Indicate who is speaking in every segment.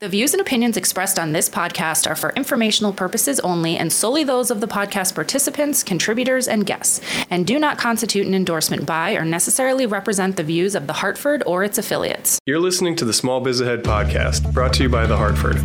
Speaker 1: The views and opinions expressed on this podcast are for informational purposes only and solely those of the podcast participants, contributors, and guests, and do not constitute an endorsement by or necessarily represent the views of The Hartford or its affiliates.
Speaker 2: You're listening to the Small Biz Ahead podcast, brought to you by The Hartford.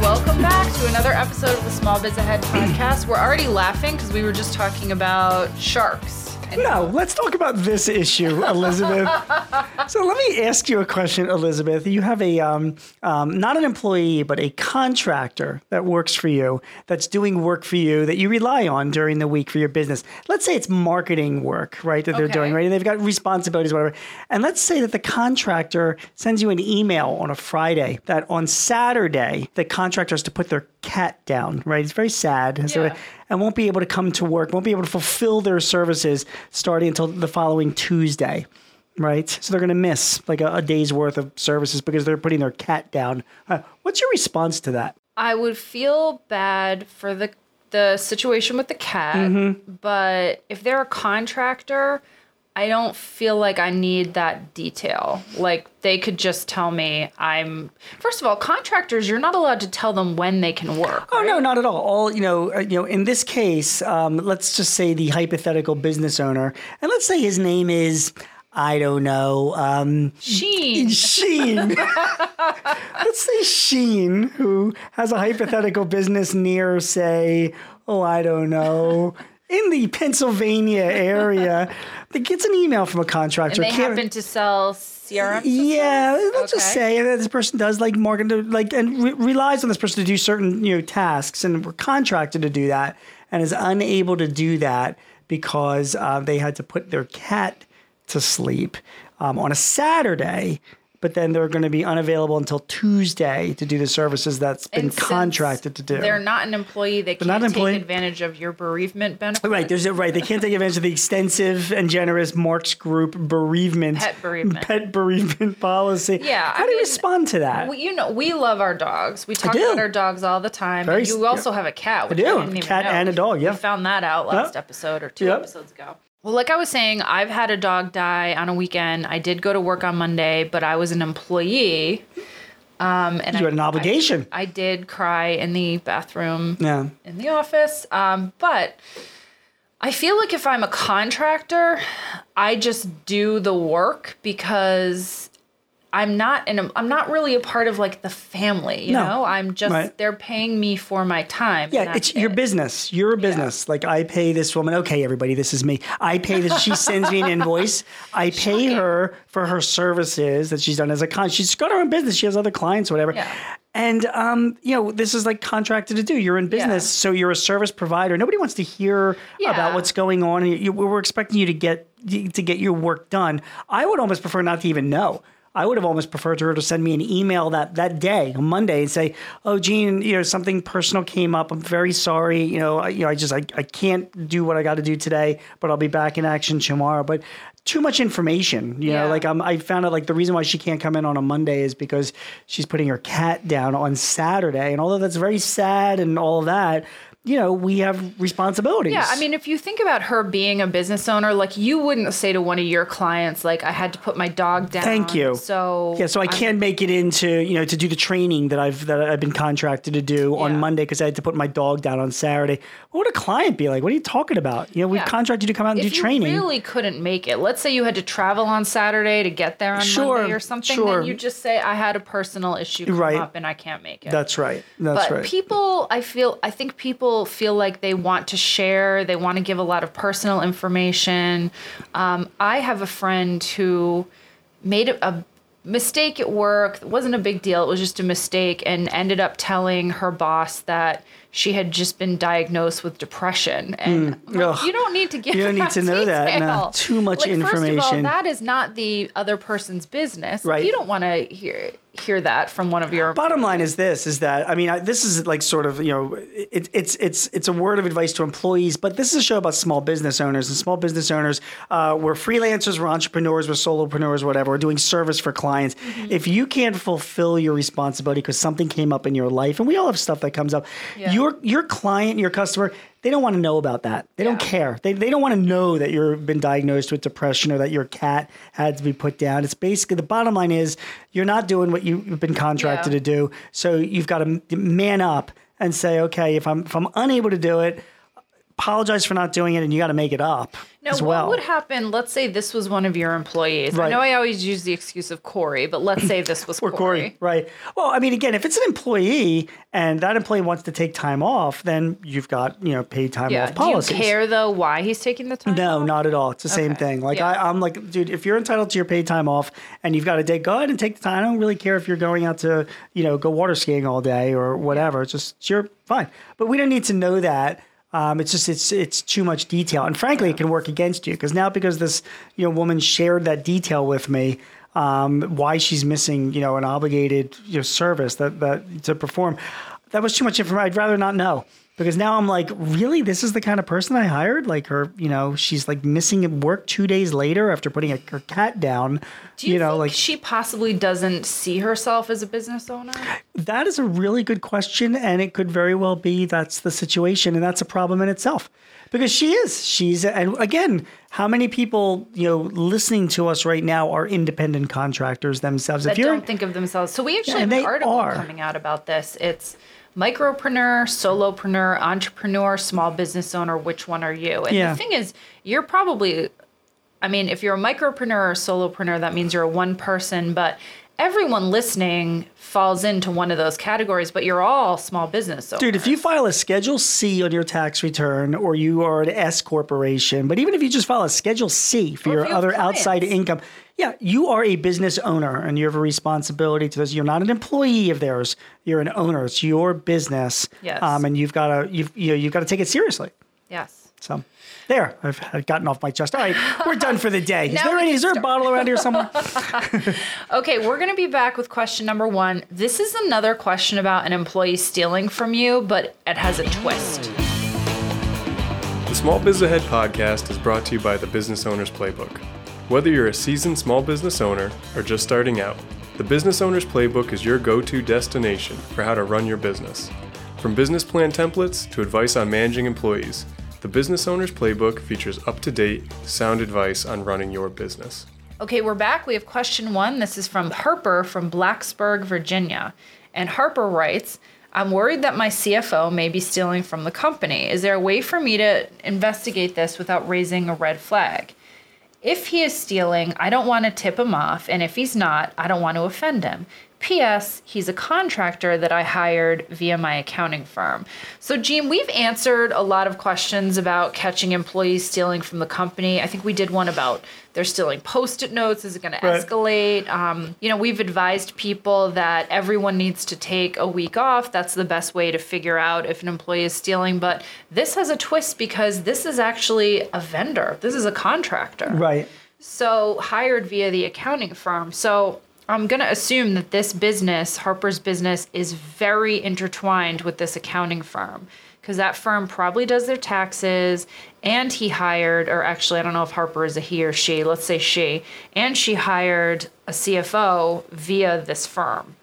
Speaker 1: Welcome back to another episode of the Small Biz Ahead podcast. We're already laughing because we were just talking about sharks.
Speaker 3: No, let's talk about this issue, Elizabeth. so let me ask you a question, Elizabeth. You have a um, um, not an employee, but a contractor that works for you, that's doing work for you that you rely on during the week for your business. Let's say it's marketing work, right? That they're
Speaker 1: Okay.
Speaker 3: doing, right? And they've got responsibilities, whatever. And let's say that the contractor sends you an email on a Friday that on Saturday the contractor has to put their cat down, right? It's very sad. So- and won't be able to come to work, won't be able to fulfill their services starting until the following Tuesday, right? So they're going to miss like a, a day's worth of services because they're putting their cat down. Uh, what's your response to that?
Speaker 1: I would feel bad for the the situation with the cat, but if they're a contractor, I don't feel like I need that detail. Like they could just tell me I'm First of all, contractors, you're not allowed to tell them when they can work.
Speaker 3: Oh
Speaker 1: right?
Speaker 3: no, not at all. All you know, uh, you know. In this case, um, let's just say the hypothetical business owner, and let's say his name is I don't know. Um,
Speaker 1: Sheen.
Speaker 3: Sheen. Let's say Sheen, who has a hypothetical business near, say, oh, I don't know, in the Pennsylvania area, that gets an email from a contractor.
Speaker 1: And they happen to sell CRM.
Speaker 3: yeah, let's just
Speaker 1: Okay.
Speaker 3: say that this person does like market, like, and re- relies on this person to do certain you know tasks, and we're contracted to do that, and is unable to do that because uh, they had to put their cat to sleep um, on a Saturday. But then they're going to be unavailable until Tuesday to do the services that's been
Speaker 1: And
Speaker 3: contracted to do.
Speaker 1: They're not an employee. They can't
Speaker 3: not employee.
Speaker 1: take advantage of your bereavement benefit.
Speaker 3: Right, there's a, right. They can't take advantage of the extensive and generous Marks Group bereavement
Speaker 1: Pet bereavement.
Speaker 3: pet bereavement policy.
Speaker 1: Yeah,
Speaker 3: how
Speaker 1: I
Speaker 3: do you respond to that?
Speaker 1: Well, you know, we love our dogs. We talk
Speaker 3: do.
Speaker 1: about our dogs all the time.
Speaker 3: Very
Speaker 1: and you also have a cat. Which
Speaker 3: do.
Speaker 1: I didn't even
Speaker 3: Cat
Speaker 1: know.
Speaker 3: and a dog, yeah.
Speaker 1: we found that out last
Speaker 3: Yep.
Speaker 1: episode or two
Speaker 3: Yep.
Speaker 1: episodes ago. Well, like I was saying, I've had a dog die on a weekend. I did go to work on Monday, but I was an employee. Um, and
Speaker 3: You
Speaker 1: I,
Speaker 3: had an obligation.
Speaker 1: I, I did cry in the bathroom
Speaker 3: yeah.
Speaker 1: in the office. Um, but I feel like if I'm a contractor, I just do the work because I'm not in a, I'm not really a part of like the family, you
Speaker 3: No.
Speaker 1: know? I'm just
Speaker 3: Right.
Speaker 1: they're paying me for my time.
Speaker 3: Yeah, it's your
Speaker 1: it.
Speaker 3: business. You're a business. Like I pay this woman. Okay, everybody, this is me. I pay this. She sends me an invoice. I pay her for her services that she's done as a con. She's got her own business. She has other clients, whatever.
Speaker 1: Yeah.
Speaker 3: And um, you know, this is like contracted to do. You're in business,
Speaker 1: Yeah.
Speaker 3: so you're a service provider. Nobody wants to hear
Speaker 1: Yeah.
Speaker 3: about what's going on. You, you- we're expecting you to get to get your work done. I would almost prefer not to even know. I would have almost preferred her to send me an email that that day, on Monday, and say, "Oh, Gene, you know something personal came up. I'm very sorry. You know, I, you know, I just I, I can't do what I got to do today, but I'll be back in action tomorrow." But too much information, you know. Like I'm, I found out like the reason why she can't come in on a Monday is because she's putting her cat down on Saturday, and although that's very sad and all of that, you know, we have responsibilities.
Speaker 1: Yeah, I mean, if you think about her being a business owner, like you wouldn't say to one of your clients, like, I had to put my dog down.
Speaker 3: Thank you.
Speaker 1: So
Speaker 3: Yeah, so I
Speaker 1: I'm-
Speaker 3: can't make it into you know to do the training that I've that I've been contracted to do on Monday because I had to put my dog down on Saturday. What would a client be like? What are you talking about? You know, we
Speaker 1: Yeah.
Speaker 3: contracted you to come out and
Speaker 1: if
Speaker 3: do training.
Speaker 1: you really couldn't make it, let's say you had to travel on Saturday to get there on
Speaker 3: Sure,
Speaker 1: Monday or something,
Speaker 3: sure.
Speaker 1: then you just say, I had a personal issue come
Speaker 3: Right.
Speaker 1: up and I can't make it.
Speaker 3: That's right. That's
Speaker 1: but
Speaker 3: right.
Speaker 1: people, I feel, I think people feel like they want to share, they want to give a lot of personal information. Um, I have a friend who made a, a mistake at work. It wasn't a big deal. It was just a mistake, and ended up telling her boss that she had just been diagnosed with depression. And I'm like, you don't need to give.
Speaker 3: Hmm. You don't need to know that. No, too much
Speaker 1: like, First of all, that is not the other person's business.
Speaker 3: Right.
Speaker 1: You don't want to hear hear that from one of your.
Speaker 3: Bottom line is this: is that I mean, I, this is like sort of you know, it, it's it's it's a word of advice to employees, but this is a show about small business owners and small business owners. Uh, we're freelancers, we're entrepreneurs, we're solopreneurs, whatever. We're doing service for clients. If you can't fulfill your responsibility because something came up in your life, and we all have stuff that comes up, you your your client, your customer, they don't want to know about that. They don't care. They, they don't want to know that you've been diagnosed with depression or that your cat had to be put down. It's basically the bottom line is you're not doing what you- you've been contracted
Speaker 1: Yeah.
Speaker 3: to do. So you've got to man up and say, okay, if I'm if I'm unable to do it, apologize for not doing it, and you got to make it up
Speaker 1: Now,
Speaker 3: as
Speaker 1: what would happen? Let's say this was one of your employees. I know I always use the excuse of Corey, but let's say this was
Speaker 3: or
Speaker 1: Corey.
Speaker 3: Corey, right? Well, I mean, again, if it's an employee and that employee wants to take time off, then you've got you know paid time
Speaker 1: Yeah.
Speaker 3: off policies.
Speaker 1: Do you care though why he's taking the time?
Speaker 3: No,
Speaker 1: off?
Speaker 3: not at all. It's the same thing. Like
Speaker 1: Yeah.
Speaker 3: I, I'm like, dude, if you're entitled to your paid time off and you've got a day, go ahead and take the time. I don't really care if you're going out to, you know, go water skiing all day or whatever. It's just you're fine. But we don't need to know that. Um, it's just it's it's too much detail, and frankly, it can work against you because now because this you know woman shared that detail with me, um, why she's missing you know an obligated you know service that that to perform, that was too much information. I'd rather not know because now I'm like, really, this is the kind of person I hired. Like her, you know, she's like missing work two days later after putting a, her cat down.
Speaker 1: Do you,
Speaker 3: know,
Speaker 1: think
Speaker 3: like
Speaker 1: she possibly doesn't see herself as a business owner?
Speaker 3: that is a really good question, and it could very well be that's the situation, and that's a problem in itself. Because she is, she's, and again, how many people you know listening to us right now are independent contractors themselves?
Speaker 1: that
Speaker 3: if you're
Speaker 1: don't think of themselves. So we actually
Speaker 3: and
Speaker 1: have an article
Speaker 3: are.
Speaker 1: coming out about this. It's micropreneur, solopreneur, entrepreneur, small business owner. Which one are you? And
Speaker 3: Yeah.
Speaker 1: the thing is, you're probably. I mean, if you're a micropreneur or solopreneur, that means you're a one person, but everyone listening falls into one of those categories, but you're all small business owners.
Speaker 3: Dude, if you file a Schedule C on your tax return, or you are an S corporation, but even if you just file a Schedule C for
Speaker 1: Or
Speaker 3: your
Speaker 1: you
Speaker 3: other
Speaker 1: clients.
Speaker 3: outside income, yeah, you are a business owner and you have a responsibility to this. You're not an employee of theirs; you're an owner. It's your business,
Speaker 1: Yes.
Speaker 3: um, and you've got to you've you know you've got to take it seriously.
Speaker 1: Yes.
Speaker 3: So. There, I've, I've gotten off my chest. All right, we're done for the day. Is
Speaker 1: Now
Speaker 3: there any? Is there a bottle around here somewhere?
Speaker 1: Okay, we're going to be back with question number one. This is another question about an employee stealing from you, but it has a twist.
Speaker 2: The Small Biz Ahead podcast is brought to you by the Business Owner's Playbook. Whether you're a seasoned small business owner or just starting out, the Business Owner's Playbook is your go to destination for how to run your business. From business plan templates to advice on managing employees, the Business Owner's Playbook features up to date, sound advice on running your business.
Speaker 1: Okay, we're back. We have question one. This is from Harper from Blacksburg, Virginia. And Harper writes I'm worried that my CFO may be stealing from the company. Is there a way for me to investigate this without raising a red flag? If he is stealing, I don't want to tip him off, and if he's not, I don't want to offend him. P.S. He's a contractor that I hired via my accounting firm. So, Gene, we've answered a lot of questions about catching employees stealing from the company. I think we did one about they're stealing post it notes. Is it going to escalate? Um, you know, we've advised people that everyone needs to take a week off. That's the best way to figure out if an employee is stealing. But this has a twist because this is actually a vendor, this is a contractor.
Speaker 3: right.
Speaker 1: So hired via the accounting firm. So I'm going to assume that this business, Harper's business, is very intertwined with this accounting firm because that firm probably does their taxes and he hired, or actually, I don't know if Harper is a he or she, let's say she, and she hired a CFO via this firm.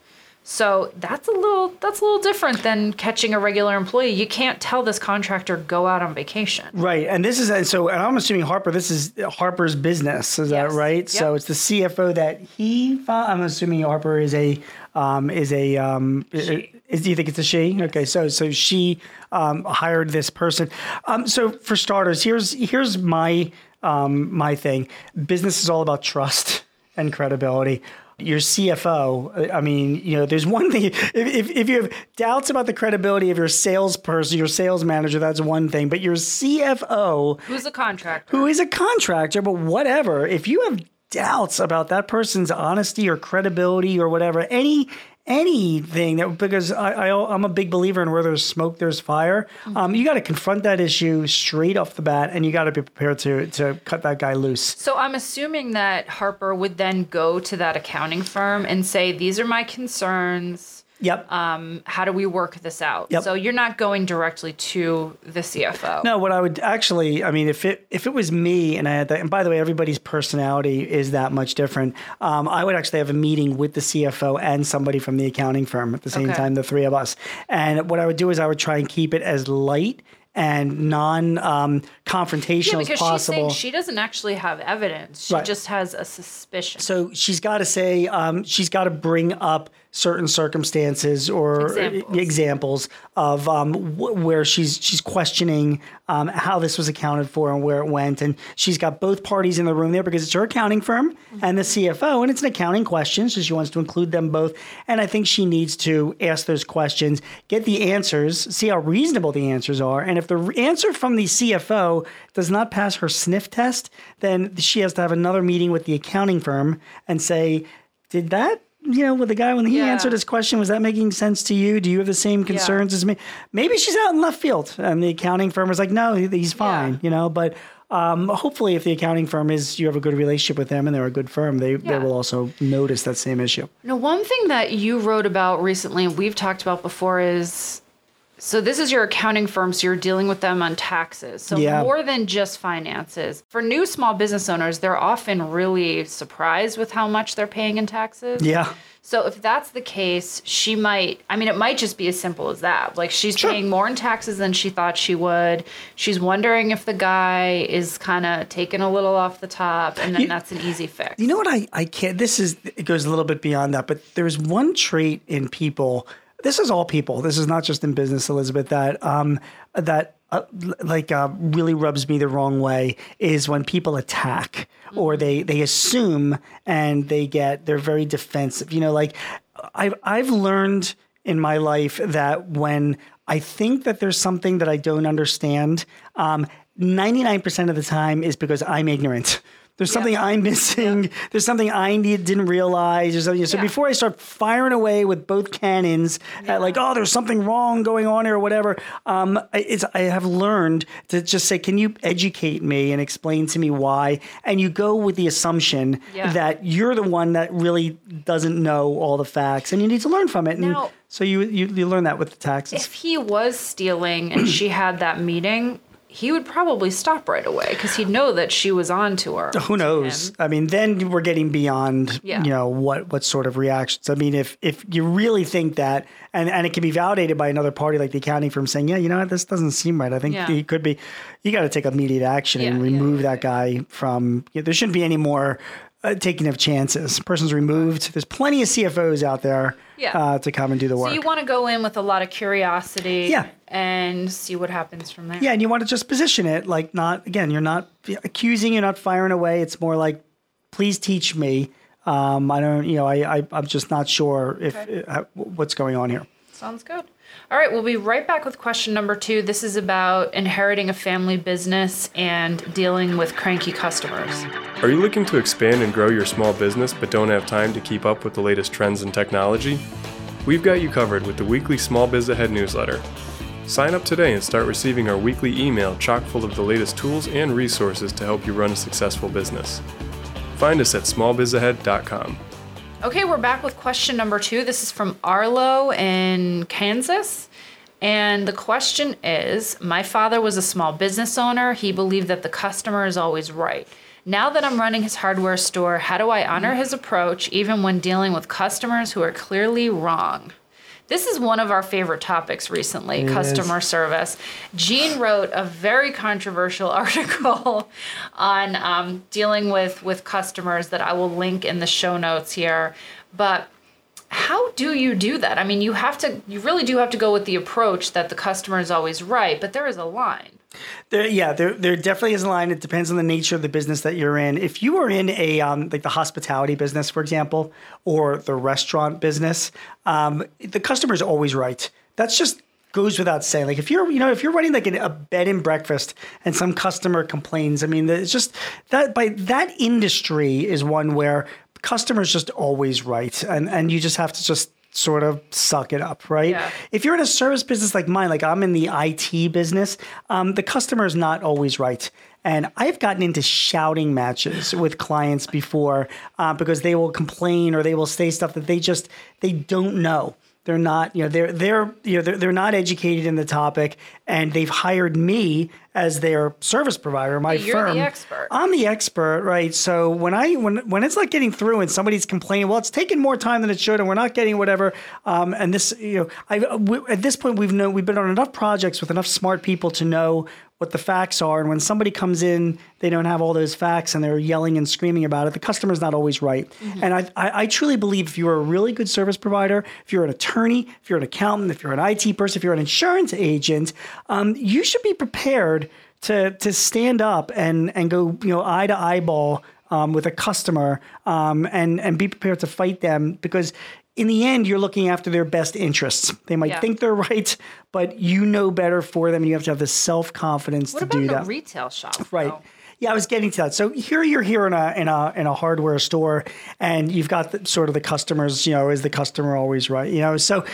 Speaker 1: So that's a little that's a little different than catching a regular employee. You can't tell this contractor go out on vacation.
Speaker 3: Right, and this is and so and I'm assuming Harper. This is Harper's business, is that right?
Speaker 1: Yep.
Speaker 3: So it's the CFO that he. I'm assuming Harper is a um, is a um,
Speaker 1: She.
Speaker 3: is. Do you think it's a she? Okay, so so she um, hired this person. Um, so for starters, here's here's my um, my thing. Business is all about trust and credibility. Your CFO, uh, I mean, you know, there's one thing. If, if, if you have doubts about the credibility of your salesperson, your sales manager, that's one thing. But your CFO,
Speaker 1: Who's a contractor?
Speaker 3: who is a contractor, but whatever, if you have doubts about that person's honesty or credibility or whatever, any anything that because I, I I'm a big believer in where there's smoke, there's fire. Um, you got to confront that issue straight off the bat, and you got to be prepared to to cut that guy loose.
Speaker 1: So I'm assuming that Harper would then go to that accounting firm and say, "These are my concerns.
Speaker 3: Yep.
Speaker 1: Um, how do we work this out?
Speaker 3: Yep.
Speaker 1: So you're not going directly to the CFO.
Speaker 3: No, what I would actually, I mean, if it if it was me and I had that, and by the way, everybody's personality is that much different. Um, I would actually have a meeting with the CFO and somebody from the accounting firm at the same
Speaker 1: Okay.
Speaker 3: time, the three of us. And what I would do is I would try and keep it as light and non um, confrontational
Speaker 1: Yeah,
Speaker 3: as
Speaker 1: because she's saying she doesn't actually have evidence. She
Speaker 3: Right.
Speaker 1: just has a suspicion.
Speaker 3: So she's got to say, um, she's got to bring up certain circumstances or
Speaker 1: Examples.
Speaker 3: examples of um, wh- where she's she's questioning um, how this was accounted for and where it went, and she's got both parties in the room there because it's her accounting firm and the CFO, and it's an accounting question, so she wants to include them both. And I think she needs to ask those questions, get the answers, see how reasonable the answers are, and if the answer from the CFO does not pass her sniff test, then she has to have another meeting with the accounting firm and say, did that you know with the guy when he
Speaker 1: Yeah.
Speaker 3: answered his question was that making sense to you? Do you have the same concerns as me? Maybe she's out in left field and the accounting firm was like no he's fine
Speaker 1: Yeah.
Speaker 3: you know but um, hopefully if the accounting firm is you have a good relationship with them and they're a good firm they, they will also notice that same issue.
Speaker 1: Now, one thing that you wrote about recently, and we've talked about before, is so this is your accounting firm, so you're dealing with them on taxes. So
Speaker 3: Yeah.
Speaker 1: more than just finances. For new small business owners, they're often really surprised with how much they're paying in taxes.
Speaker 3: yeah
Speaker 1: So if that's the case, she might. I mean, it might just be as simple as that. Like she's
Speaker 3: Sure.
Speaker 1: paying more in taxes than she thought she would. She's wondering if the guy is kind of taking a little off the top, and then
Speaker 3: You-
Speaker 1: that's an easy fix.
Speaker 3: You know what I, I can't this is it goes a little bit beyond that, but there's one trait in people. This is all people. This is not just in business, Elizabeth, that um that uh, like uh, really rubs me the wrong way is when people attack or they they assume and they get they're very defensive. You know, like I've I've learned in my life that when I think that there's something that I don't understand, um, 99% of the time is because I'm ignorant. There's something I'm missing. There's something I need, didn't realize. Or something. So
Speaker 1: Yeah.
Speaker 3: before I start firing away with both cannons at like, oh, there's something wrong going on here or whatever, um, I- it's, I have learned to just say, can you educate me and explain to me why? And you go with the assumption
Speaker 1: Yeah.
Speaker 3: that you're the one that really doesn't know all the facts, and you need to learn from it. And
Speaker 1: Now-
Speaker 3: so you, you you learn that with the taxes.
Speaker 1: if he was stealing and she had that meeting, he would probably stop right away because he'd know that she was on to her.
Speaker 3: Who knows? I mean, then we're getting beyond,
Speaker 1: Yeah.
Speaker 3: you know, what what sort of reactions. I mean, if if you really think that, and and it can be validated by another party like the accounting firm saying, yeah, you know what, this doesn't seem right. I think
Speaker 1: Yeah.
Speaker 3: he could be. You got to take immediate action and
Speaker 1: Yeah, yeah,
Speaker 3: remove that guy from. You know, there shouldn't be any more. Uh, taking of chances. Person's removed. There's plenty of CFOs out there
Speaker 1: Yeah.
Speaker 3: uh, to come and do the work.
Speaker 1: So you want to go in with a lot of curiosity
Speaker 3: Yeah.
Speaker 1: And see what happens from there.
Speaker 3: Yeah, and you want to just position it like not again. You're not accusing. You're not firing away. It's more like, please teach me. Um, I don't. You know, I, I I'm just not sure if
Speaker 1: Okay.
Speaker 3: uh, what's going on here.
Speaker 1: Sounds good. All right, we'll be right back with question number two. This is about inheriting a family business and dealing with cranky customers.
Speaker 2: Are you looking to expand and grow your small business but don't have time to keep up with the latest trends in technology? We've got you covered with the weekly Small Biz Ahead newsletter. Sign up today and start receiving our weekly email chock full of the latest tools and resources to help you run a successful business. Find us at smallbizahead.com.
Speaker 1: Okay, we're back with question number two. This is from Arlo in Kansas. And the question is My father was a small business owner. He believed that the customer is always right. Now that I'm running his hardware store, how do I honor his approach even when dealing with customers who are clearly wrong? This is one of our favorite topics recently customer service. Gene wrote a very controversial article on um, dealing with, with customers that I will link in the show notes here. But how do you do that? I mean, you have to, you really do have to go with the approach that the customer is always right, but there is a line.
Speaker 3: There, yeah, there, there definitely is a line. It depends on the nature of the business that you're in. If you are in a um, like the hospitality business, for example, or the restaurant business, um, the customer is always right. That's just goes without saying. Like if you're, you know, if you're running like a, bed and breakfast and some customer complains, I mean, it's just that by that industry is one where customers just always right, and and you just have to just sort of suck it up, right?
Speaker 1: Yeah.
Speaker 3: If you're in a service business like mine, like I'm in the IT business, um, the customer is not always right. And I've gotten into shouting matches with clients before uh, because they will complain or they will say stuff that they just they don't know. They're not, you know, they're they're you know they're, they're not educated in the topic, and they've hired me as their service provider. My
Speaker 1: You're
Speaker 3: firm.
Speaker 1: the expert.
Speaker 3: I'm the expert, right? So when I when when it's not getting through and somebody's complaining, well, it's taking more time than it should, and we're not getting whatever. Um, and this, you know, I we, at this point we've known we've been on enough projects with enough smart people to know what the facts are. And when somebody comes in, they don't have all those facts and they're yelling and screaming about it. The customer's not always right. And I, I, I truly believe if you're a really good service provider, if you're an attorney, if you're an accountant, if you're an IT person, if you're an insurance agent, um, you should be prepared to to stand up and and go you know eye to eyeball um, with a customer um, and and be prepared to fight them because in the end you're looking after their best interests. They might
Speaker 1: Yeah.
Speaker 3: think they're right, but you know better for them. and You have to have the self confidence to do that.
Speaker 1: retail shop?
Speaker 3: Right.
Speaker 1: though?
Speaker 3: Yeah, I was getting to that. So here you're here in a in a in a hardware store, and you've got the, sort of the customers. You know, is the customer always right? You know, so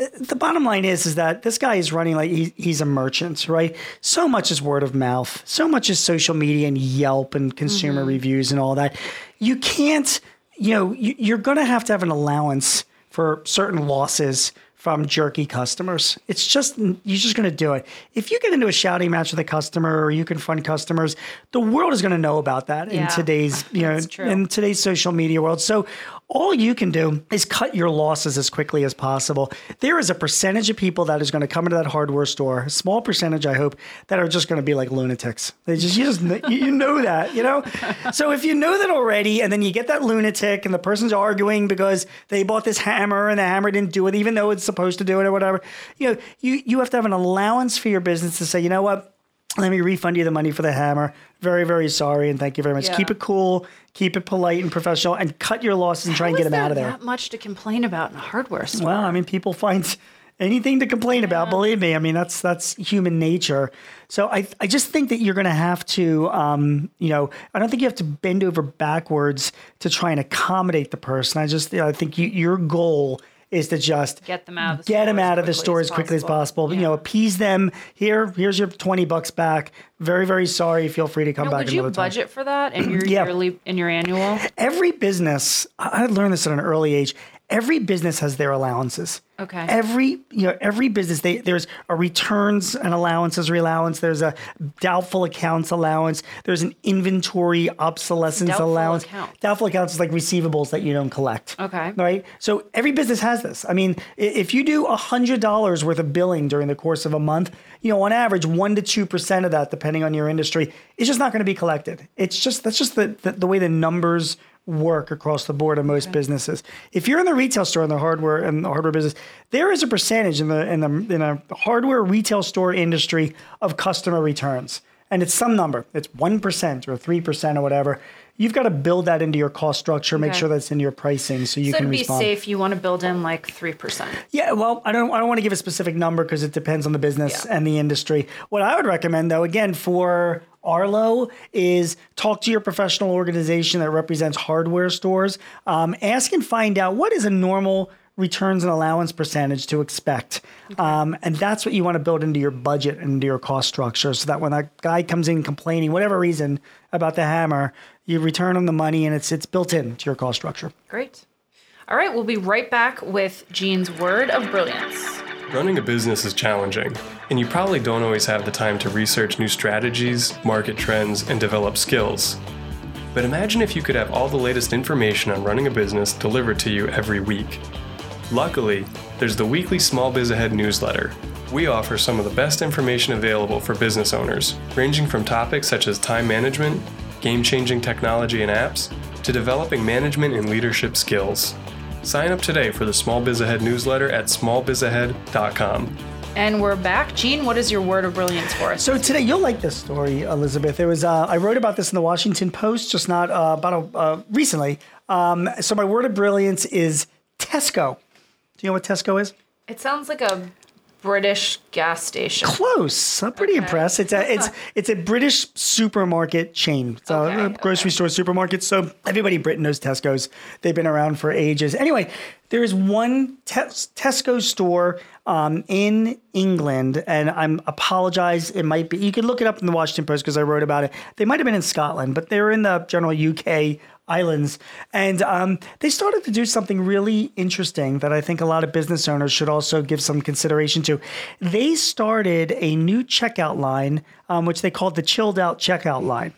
Speaker 3: uh, the bottom line is is that this guy is running like he, he's a merchant, right? So much is word of mouth, so much is social media and Yelp and consumer reviews and all that. You can't, you know, you, you're going to have to have an allowance for certain losses from jerky customers. It's just you're just going to do it. If you get into a shouting match with a customer or you confront customers, the world is going to know about that in today's you know in today's social media world. So all you can do is cut your losses as quickly as possible. There is a percentage of people that is going to come into that hardware store, a small percentage, I hope, that are just going to be like lunatics. They just you just you know that, you know. So if you know that already, and then you get that lunatic, and the person's arguing because they bought this hammer and the hammer didn't do it, even though it's supposed to do it or whatever, you know, you you have to have an allowance for your business to say, you know what. Let me refund you the money for the hammer. Very, very sorry, and thank you very much.
Speaker 1: Yeah.
Speaker 3: Keep it cool, keep it polite and professional, and cut your losses and try and get them out of
Speaker 1: there Not much to complain about in a hardware store.
Speaker 3: Well, I mean, people find anything to complain about. Believe me, I mean that's that's human nature. So I I just think that you're going to have to, um, you know, I don't think you have to bend over backwards to try and accommodate the person. I just I think you, your goal is to just
Speaker 1: Get them out of the
Speaker 3: get
Speaker 1: store
Speaker 3: them out of the store
Speaker 1: as
Speaker 3: quickly as
Speaker 1: possible.
Speaker 3: possible. You know, appease them. Here, here's your twenty bucks back. Very, very sorry. Feel free to come back
Speaker 1: would you
Speaker 3: another time.
Speaker 1: budget for that in your
Speaker 3: Yeah.
Speaker 1: yearly in your annual?
Speaker 3: every business I learned this at an early age every business has their allowances
Speaker 1: Okay.
Speaker 3: every you know every business they there's a returns and allowances allowance there's a doubtful accounts allowance there's an inventory obsolescence
Speaker 1: Doubtful
Speaker 3: allowance
Speaker 1: account?
Speaker 3: doubtful accounts is like receivables that you don't collect
Speaker 1: Okay.
Speaker 3: right so every business has this i mean if you do $100 worth of billing during the course of a month you know on average 1 to 2% of that depending on your industry is just not going to be collected it's just that's just the, the, the way the numbers work across the board in most businesses if you're in the retail store in the hardware and the hardware business there is a percentage in the in the in a hardware retail store industry of customer returns and it's some number it's 1% or 3% or whatever you've got to build that into your cost structure make
Speaker 1: Okay.
Speaker 3: sure that's in your pricing so you
Speaker 1: So
Speaker 3: can
Speaker 1: to be
Speaker 3: respond
Speaker 1: safe, you want to build in like three percent.
Speaker 3: yeah, well, I don't I don't want to give a specific number because it depends on the business
Speaker 1: Yeah.
Speaker 3: and the industry. What I would recommend though, again, for Arlo is talk to your professional organization that represents hardware stores. Um, ask and find out what is a normal returns and allowance percentage to expect. Um, and that's what you want to build into your budget and into your cost structure so that when that guy comes in complaining, whatever reason, about the hammer, you return him the money and it's it's built into your cost structure.
Speaker 1: Great. All right, we'll be right back with Gene's word of brilliance.
Speaker 2: Running a business is challenging, and you probably don't always have the time to research new strategies, market trends, and develop skills. But imagine if you could have all the latest information on running a business delivered to you every week. Luckily, there's the weekly Small Biz Ahead newsletter. We offer some of the best information available for business owners, ranging from topics such as time management, game changing technology and apps, to developing management and leadership skills. Sign up today for the Small Biz Ahead newsletter at smallbizahead.com.
Speaker 1: And we're back. Gene, what is your word of brilliance for us?
Speaker 3: So today you'll like this story, Elizabeth. It was uh, I wrote about this in the Washington Post just not uh, about a, uh, recently. Um, so my word of brilliance is Tesco. Do you know what Tesco is?
Speaker 1: it sounds like a British gas station.
Speaker 3: Close. I'm pretty
Speaker 1: Okay.
Speaker 3: impressed. It's a it's it's a British supermarket chain. It's a
Speaker 1: Okay,
Speaker 3: grocery
Speaker 1: okay.
Speaker 3: store supermarket. So everybody in Britain knows Tesco's. They've been around for ages. Anyway, There is one Tes- Tesco store um, in England, and I'm apologize. It might be you can look it up in the Washington Post because I wrote about it. They might have been in Scotland, but they're in the general UK islands, and um, they started to do something really interesting that I think a lot of business owners should also give some consideration to. They started a new checkout line, um, which they called the chilled out checkout line.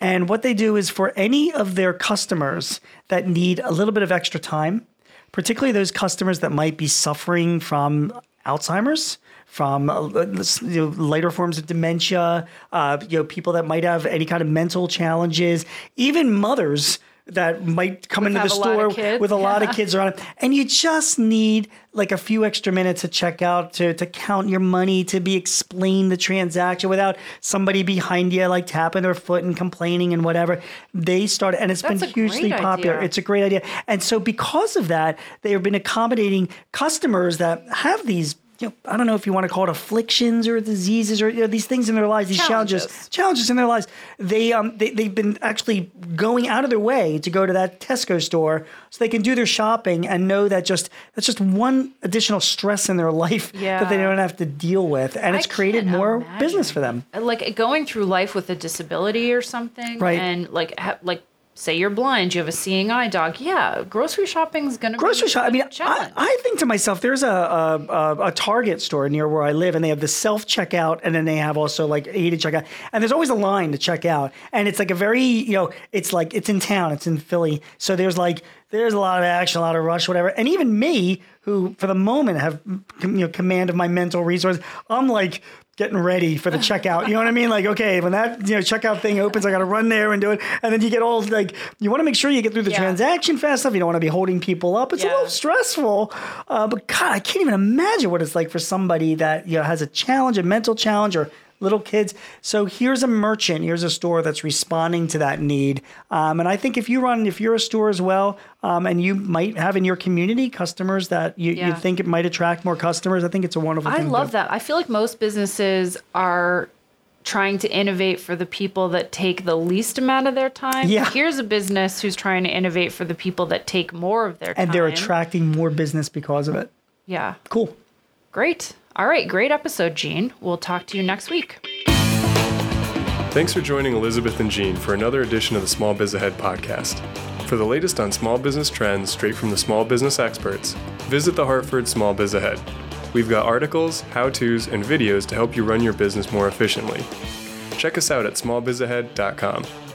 Speaker 3: And what they do is for any of their customers that need a little bit of extra time, particularly those customers that might be suffering from Alzheimer's, from uh, you know, later forms of dementia, uh, you know, people that might have any kind of mental challenges, even mothers that might come into the
Speaker 1: have a lot of
Speaker 3: store with a lot of kids around it. And you just need like a few extra minutes to check out, to, to count your money, to be explain the transaction without somebody behind you like tapping their foot and complaining and whatever. They started, and it's
Speaker 1: That's
Speaker 3: been hugely popular.
Speaker 1: idea.
Speaker 3: It's a great idea. And so because of that, they have been accommodating customers that have these. You know, I don't know if you want to call it afflictions or diseases or you know, these things in their lives, these challenges,
Speaker 1: Challenges.
Speaker 3: challenges in their lives. They um they they've been actually going out of their way to go to that Tesco store so they can do their shopping and know that just that's just one additional stress in their life that they don't have to deal with, and
Speaker 1: I
Speaker 3: it's created more
Speaker 1: imagine.
Speaker 3: business for them.
Speaker 1: Like going through life with a disability or something,
Speaker 3: Right.
Speaker 1: And like, ha- like, say you're blind, you have a seeing eye dog. Yeah, grocery shopping's gonna
Speaker 3: grocery
Speaker 1: be
Speaker 3: shop. I
Speaker 1: a
Speaker 3: mean, I. I think to myself, there's a, a a a Target store near where I live, and they have the self checkout, and then they have also like aided checkout, and there's always a line to check out, and it's like a very you know, it's like it's in town, it's in Philly, so there's like there's a lot of action, a lot of rush, whatever, and even me, who for the moment have you know command of my mental resources, I'm like getting ready for the checkout. You know what I mean? Like, okay, when that you know checkout thing opens, I got to run there and do it, and then you get all like you want to make sure you get through the
Speaker 1: Yeah.
Speaker 3: transaction fast enough. You don't want to be holding people up. It's a little stressful, uh, but God, I can't even imagine what it's like for somebody that you know has a challenge, a mental challenge, or little kids. So here's a merchant, here's a store that's responding to that need. Um, and I think if you run, if you're a store as well, um, and you might have in your community customers that you, you think it might attract more customers, I think it's a wonderful
Speaker 1: I love that. I feel like most businesses are trying to innovate for the people that take the least amount of their time.
Speaker 3: Yeah.
Speaker 1: Here's a business who's trying to innovate for the people that take more of their time.
Speaker 3: And they're attracting more business because of it.
Speaker 1: Yeah.
Speaker 3: Cool.
Speaker 1: Great. All right. Great episode, Gene. We'll talk to you next week.
Speaker 2: Thanks for joining Elizabeth and Gene for another edition of the Small Biz Ahead podcast. For the latest on small business trends straight from the small business experts, visit the Hartford Small Biz Ahead. We've got articles, how to's, and videos to help you run your business more efficiently. Check us out at smallbizahead.com.